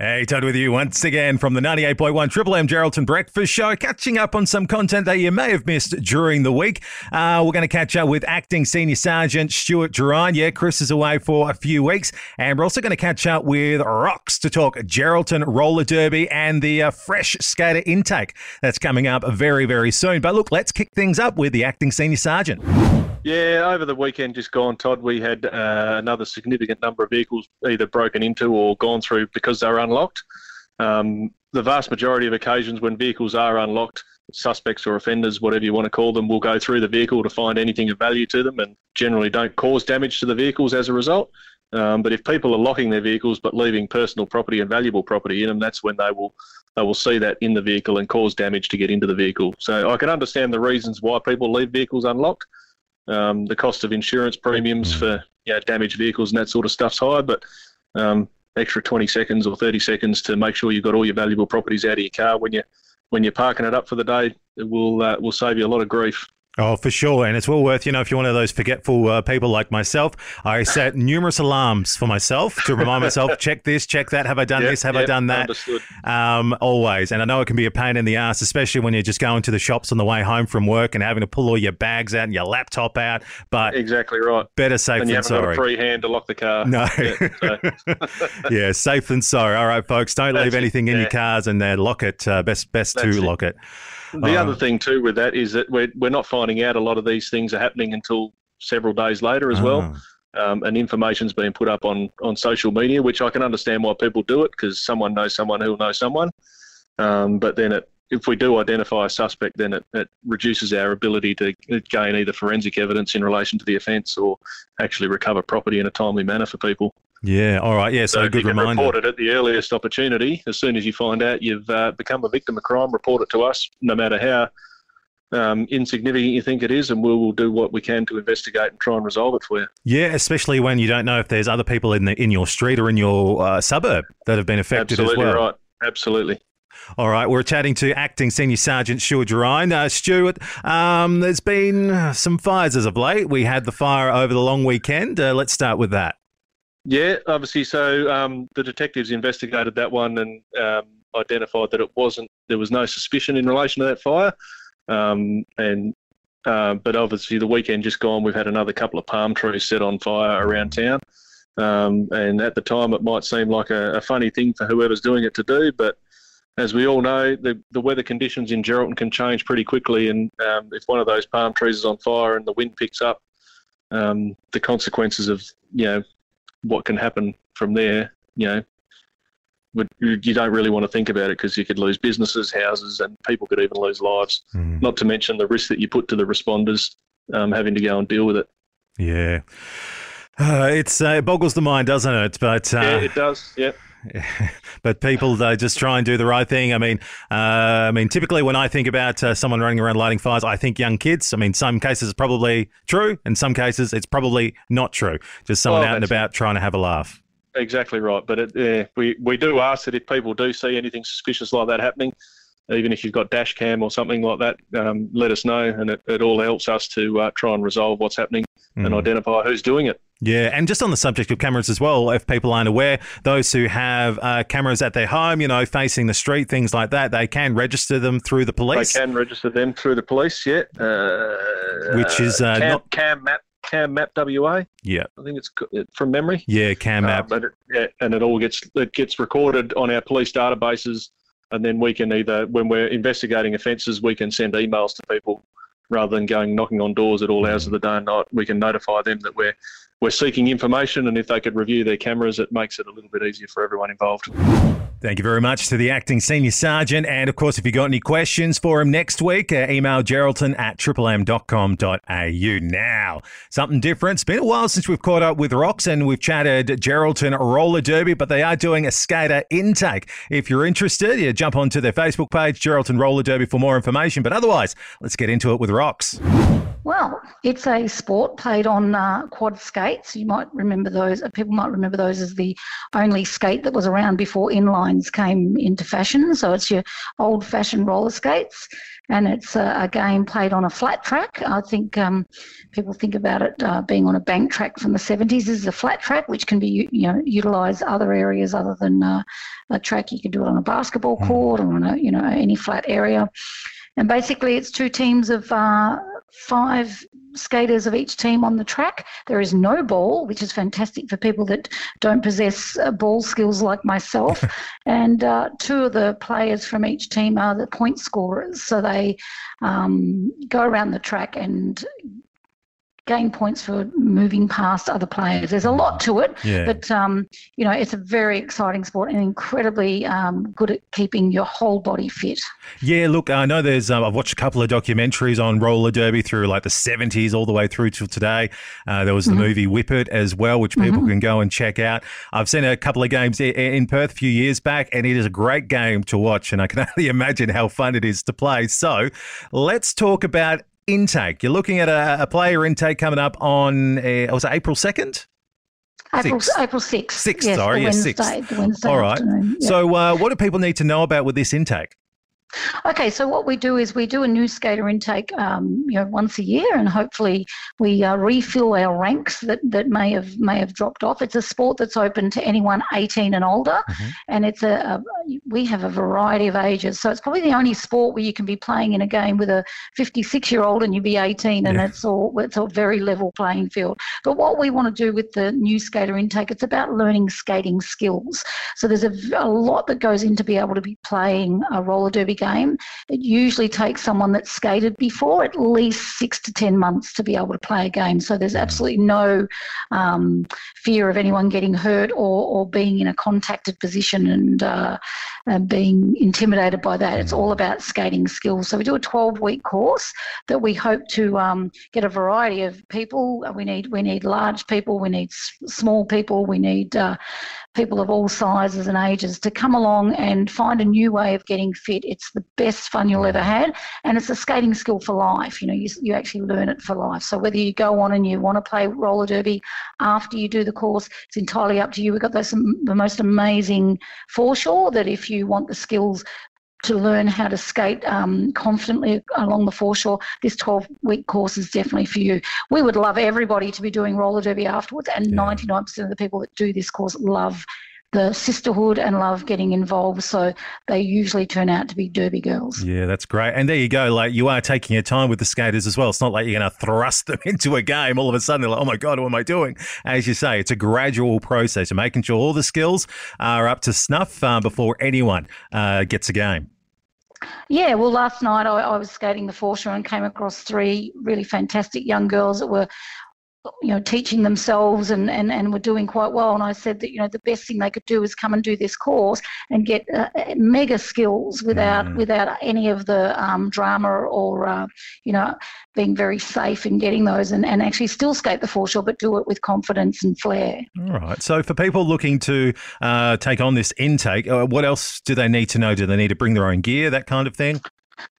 Hey, Todd with you once again from the 98.1 Triple M Geraldton Breakfast Show, catching up on some content that you may have missed during the week. Uh, we're going to catch up with Acting Senior Sergeant Stuart Gerard. Yeah, Chris is away for a few weeks. And we're also going to catch up with Rocks to talk Geraldton Roller Derby and the uh, fresh skater intake that's coming up very, very soon. But look, let's kick things up with the Acting Senior Sergeant. Yeah, over the weekend just gone, Todd, we had uh, another significant number of vehicles either broken into or gone through because they were unlocked. Um, the vast majority of occasions when vehicles are unlocked, suspects or offenders, whatever you want to call them, will go through the vehicle to find anything of value to them and generally don't cause damage to the vehicles as a result. Um, but if people are locking their vehicles but leaving personal property and valuable property in them, that's when they will they will see that in the vehicle and cause damage to get into the vehicle. So I can understand the reasons why people leave vehicles unlocked. Um, the cost of insurance premiums for you know, damaged vehicles and that sort of stuff's high, but um, extra 20 seconds or 30 seconds to make sure you've got all your valuable properties out of your car when you when you're parking it up for the day, it will uh, will save you a lot of grief. Oh, for sure. And it's well worth, you know, if you're one of those forgetful uh, people like myself, I set numerous alarms for myself to remind myself, check this, check that. Have I done Yep, this? Have I done that? Um, always. And I know it can be a pain in the ass, especially when you're just going to the shops on the way home from work and having to pull all your bags out and your laptop out. But Exactly right. better safe And you than haven't got sorry. a free hand to lock the car. No. Yeah, so- yeah, safe than sorry. All right, folks, don't leave That's it, anything in your cars and uh, lock it. Uh, best best That's to it. lock it. The Oh. other thing too with that is that we're we're not finding out a lot of these things are happening until several days later as well. Oh. Um, and information's being put up on on social media, which I can understand why people do it because someone knows someone who'll know someone. Um, but then it, if we do identify a suspect, then it, it reduces our ability to gain either forensic evidence in relation to the offence or actually recover property in a timely manner for people. Yeah, all right. Yeah, so, So, good reminder. report it at the earliest opportunity, as soon as you find out you've uh, become a victim of crime, report it to us, no matter how um, insignificant you think it is, and we will do what we can to investigate and try and resolve it for you. Yeah, especially when you don't know if there's other people in the in your street or in your uh, suburb that have been affected Absolutely as well. right. Absolutely. All right, we're chatting to acting senior sergeant Stuart Gerine. Uh, Stuart, um, there's been some fires as of late. We had the fire over the long weekend. Uh, let's start with that. Yeah, obviously. So um, the detectives investigated that one and um, identified that it wasn't. There was no suspicion in relation to that fire. Um, and uh, but obviously, the weekend just gone, we've had another couple of palm trees set on fire around town. Um, and at the time, it might seem like a, a funny thing for whoever's doing it to do, but as we all know, the, the weather conditions in Geraldton can change pretty quickly. And um, if one of those palm trees is on fire and the wind picks up, um, the consequences of you know what can happen from there, you know, would, you don't really want to think about it because you could lose businesses, houses, and people could even lose lives. Not to mention the risk that you put to the responders um, having to go and deal with it. Yeah. Uh, it's uh, it boggles the mind, doesn't it? But uh, yeah, it does. Yeah. but people uh, just try and do the right thing. I mean, uh, I mean, typically when I think about uh, someone running around lighting fires, I think young kids. I mean, some cases it's probably true, in some cases it's probably not true. Just someone Well, out and about trying to have a laugh. Exactly right. But it, yeah, we, we do ask that if people do see anything suspicious like that happening, even if you've got dash cam or something like that, um, let us know. And it, it all helps us to uh, try and resolve what's happening and Mm. identify who's doing it. Yeah, and just on the subject of cameras as well, if people aren't aware, those who have uh, cameras at their home, you know, facing the street, things like that, they can register them through the police. They can register them through the police, yeah. Uh, Which is, uh, Cam, not- Cam Map, Cam Map WA. Yeah, I think it's from memory. yeah, cam Uh, app. but it, yeah, and it all gets it gets recorded on our police databases, and then we can either, when we're investigating offences, we can send emails to people rather than going knocking on doors at all hours of the day and night. We can notify them that we're we're seeking information, and if they could review their cameras, it makes it a little bit easier for everyone involved. Thank you very much to the acting senior sergeant. And of course, if you've got any questions for him next week, uh, email geraldton at triplem.com.au. Now, something different. It's been a while since we've caught up with Rocks and we've chatted Geraldton Roller Derby, but they are doing a skater intake. If you're interested, you jump onto their Facebook page, Geraldton Roller Derby, for more information. But otherwise, let's get into it with Rocks. Well, it's a sport played on uh, quad skates. You might remember those. People might remember those as the only skate that was around before inlines came into fashion. So it's your old-fashioned roller skates, and it's a, a game played on a flat track. I think um, people think about it uh, being on a bank track from the 70s. This is a flat track, which can be you know utilised other areas other than uh, a track. You can do it on a basketball hmm. court or on a you know any flat area. And basically, it's two teams of uh, five skaters of each team on the track. There is no ball, which is fantastic for people that don't possess uh, ball skills like myself. and uh, two of the players from each team are the point scorers. So they um, go around the track and gain points for moving past other players. There's a lot to it, yeah. but um, you know it's a very exciting sport and incredibly um, good at keeping your whole body fit. Yeah, look, I know there's. Um, I've watched a couple of documentaries on roller derby through like the 70s all the way through to today. Uh, there was the mm-hmm. movie Whip It as well, which people mm-hmm. can go and check out. I've seen a couple of games in Perth a few years back, and it is a great game to watch, and I can only imagine how fun it is to play. So let's talk about intake. You're looking at a, a player intake coming up on, uh, was it April 2nd? April, April 6th. 6th, yes, sorry, yes, Wednesday, 6th. Wednesday All right. So, uh, what do people need to know about with this intake? Okay, so what we do is we do a new skater intake, um, you know, once a year, and hopefully we uh, refill our ranks that, that may have may have dropped off. It's a sport that's open to anyone 18 and older, mm-hmm. and it's a, a, we have a variety of ages. So it's probably the only sport where you can be playing in a game with a 56 year old and you be 18, and yeah. it's all it's a very level playing field. But what we want to do with the new skater intake, it's about learning skating skills. So there's a, a lot that goes into be able to be playing a roller derby game. It usually takes someone that's skated before at least six to 10 months to be able to play a game. So there's mm. absolutely no um, fear of anyone getting hurt or, or being in a contacted position and, uh, and being intimidated by that. It's all mm. about skating skills. So we do a 12 week course that we hope to um, get a variety of people. We need, we need large people, we need s- small people, we need uh, people of all sizes and ages to come along and find a new way of getting fit. It's the best fun you'll ever had, and it's a skating skill for life. You know, you, you actually learn it for life. So whether you go on and you want to play roller derby after you do the course, it's entirely up to you. We've got those the most amazing foreshore that if you want the skills to learn how to skate um, confidently along the foreshore, this 12 week course is definitely for you. We would love everybody to be doing roller derby afterwards, and yeah. 99% of the people that do this course love the sisterhood and love getting involved. So they usually turn out to be derby girls. Yeah, that's great. And there you go. Like you are taking your time with the skaters as well. It's not like you're going to thrust them into a game all of a sudden. They're like, oh my God, what am I doing? As you say, it's a gradual process of making sure all the skills are up to snuff uh, before anyone uh, gets a game. Yeah, well, last night I, I, was skating the foreshore and came across three really fantastic young girls that were you know, teaching themselves and, and, and were doing quite well. And I said that, you know, the best thing they could do is come and do this course and get uh, mega skills without mm. without any of the um, drama or, uh, you know, being very safe in getting those and, and actually still skate the foreshore, but do it with confidence and flair. All right. So for people looking to uh, take on this intake, uh, what else do they need to know? Do they need to bring their own gear, that kind of thing?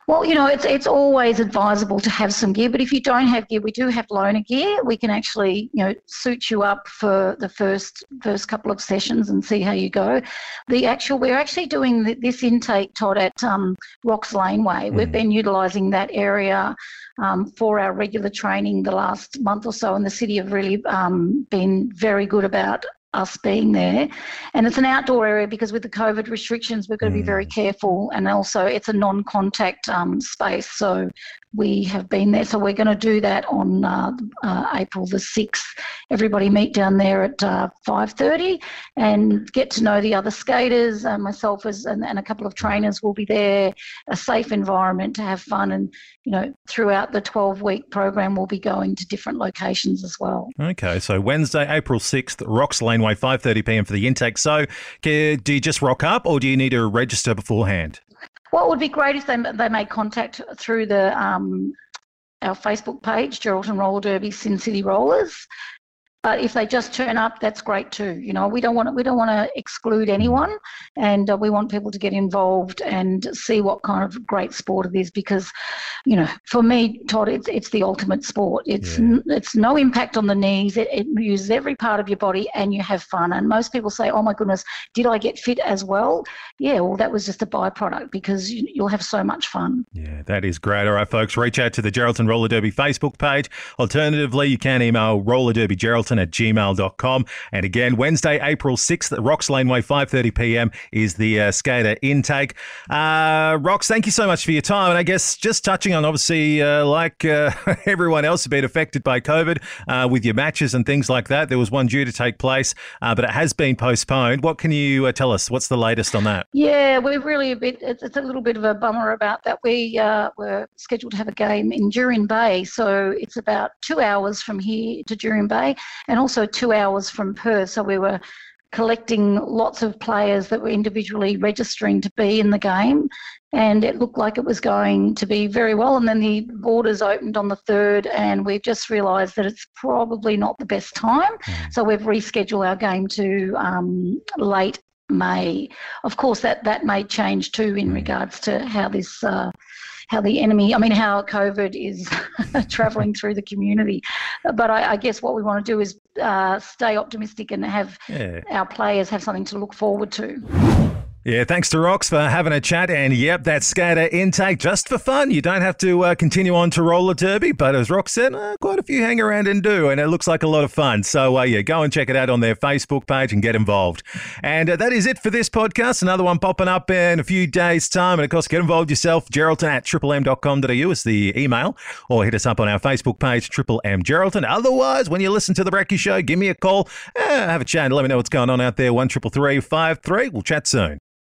Well, you know, it's it's always advisable to have some gear, but if you don't have gear, we do have loaner gear. We can actually, you know, suit you up for the first first couple of sessions and see how you go. The actual, we're actually doing this intake, Todd, at um, Rocks Laneway. Mm. We've been utilising that area um, for our regular training the last month or so, and the city have really um, been very good about us being there. And it's an outdoor area because with the COVID restrictions, we've got to be very mm. careful. And also, it's a non contact um, space. So we have been there. So we're going to do that on uh, uh, April the 6th. Everybody meet down there at uh, 5.30 and get to know the other skaters. Uh, myself as, and, and, a couple of trainers will be there. A safe environment to have fun. And, you know, throughout the 12-week program, we'll be going to different locations as well. Okay. So Wednesday, April 6th, Rocks Laneway, 5.30pm for the intake. So do you just rock up or do you need to register beforehand? What would be great if they, they made contact through the um, our Facebook page, Geraldton Roller Derby Sin City Rollers, but if they just turn up, that's great too. You know, we don't want to, we don't want to exclude anyone, and uh, we want people to get involved and see what kind of great sport it is. Because, you know, for me, Todd, it's it's the ultimate sport. It's yeah. it's no impact on the knees. It, it uses every part of your body, and you have fun. And most people say, "Oh my goodness, did I get fit as well?" Yeah, well, that was just a byproduct because you, you'll have so much fun. Yeah, that is great. All right, folks, reach out to the Geraldton Roller Derby Facebook page. Alternatively, you can email roller derby Geraldton at gmail.com. And again, Wednesday, April 6th, at Rocks Laneway, 5.30pm is the uh, skater intake. Uh, Rocks, thank you so much for your time. And I guess just touching on, obviously, uh, like uh, everyone else been affected by COVID uh, with your matches and things like that. There was one due to take place, uh, but it has been postponed. What can you tell us? What's the latest on that? Yeah, we're really a bit, it's, it's a little bit of a bummer about that. We were scheduled to have a game in Jurien Bay. So it's about two hours from here to Jurien Bay and also two hours from Perth. So we were collecting lots of players that were individually registering to be in the game. And it looked like it was going to be very well. And then the borders opened on the 3rd, and we've just realised that it's probably not the best time. Mm. So we've rescheduled our game to um, late May. Of course, that, that may change too in mm. regards to how this. Uh, how the enemy, I mean, how COVID is traveling through the community. But I, I, guess what we want to do is uh, stay optimistic and have yeah. our players have something to look forward to. Yeah, thanks to Rocks for having a chat. And yep, that skater intake just for fun. You don't have to uh, continue on to roller derby, but as Rock said, uh, quite a few hang around and do, and it looks like a lot of fun. So uh, yeah, go and check it out on their Facebook page and get involved. And uh, that is it for this podcast. Another one popping up in a few days' time. And of course, get involved yourself. Geraldton at triplem.com.au is the email, or hit us up on our Facebook page, Triple M Geraldton. Otherwise, when you listen to the Brecky Show, give me a call, uh, have a chat, and let me know what's going on out there. One triple three five three. We'll chat soon.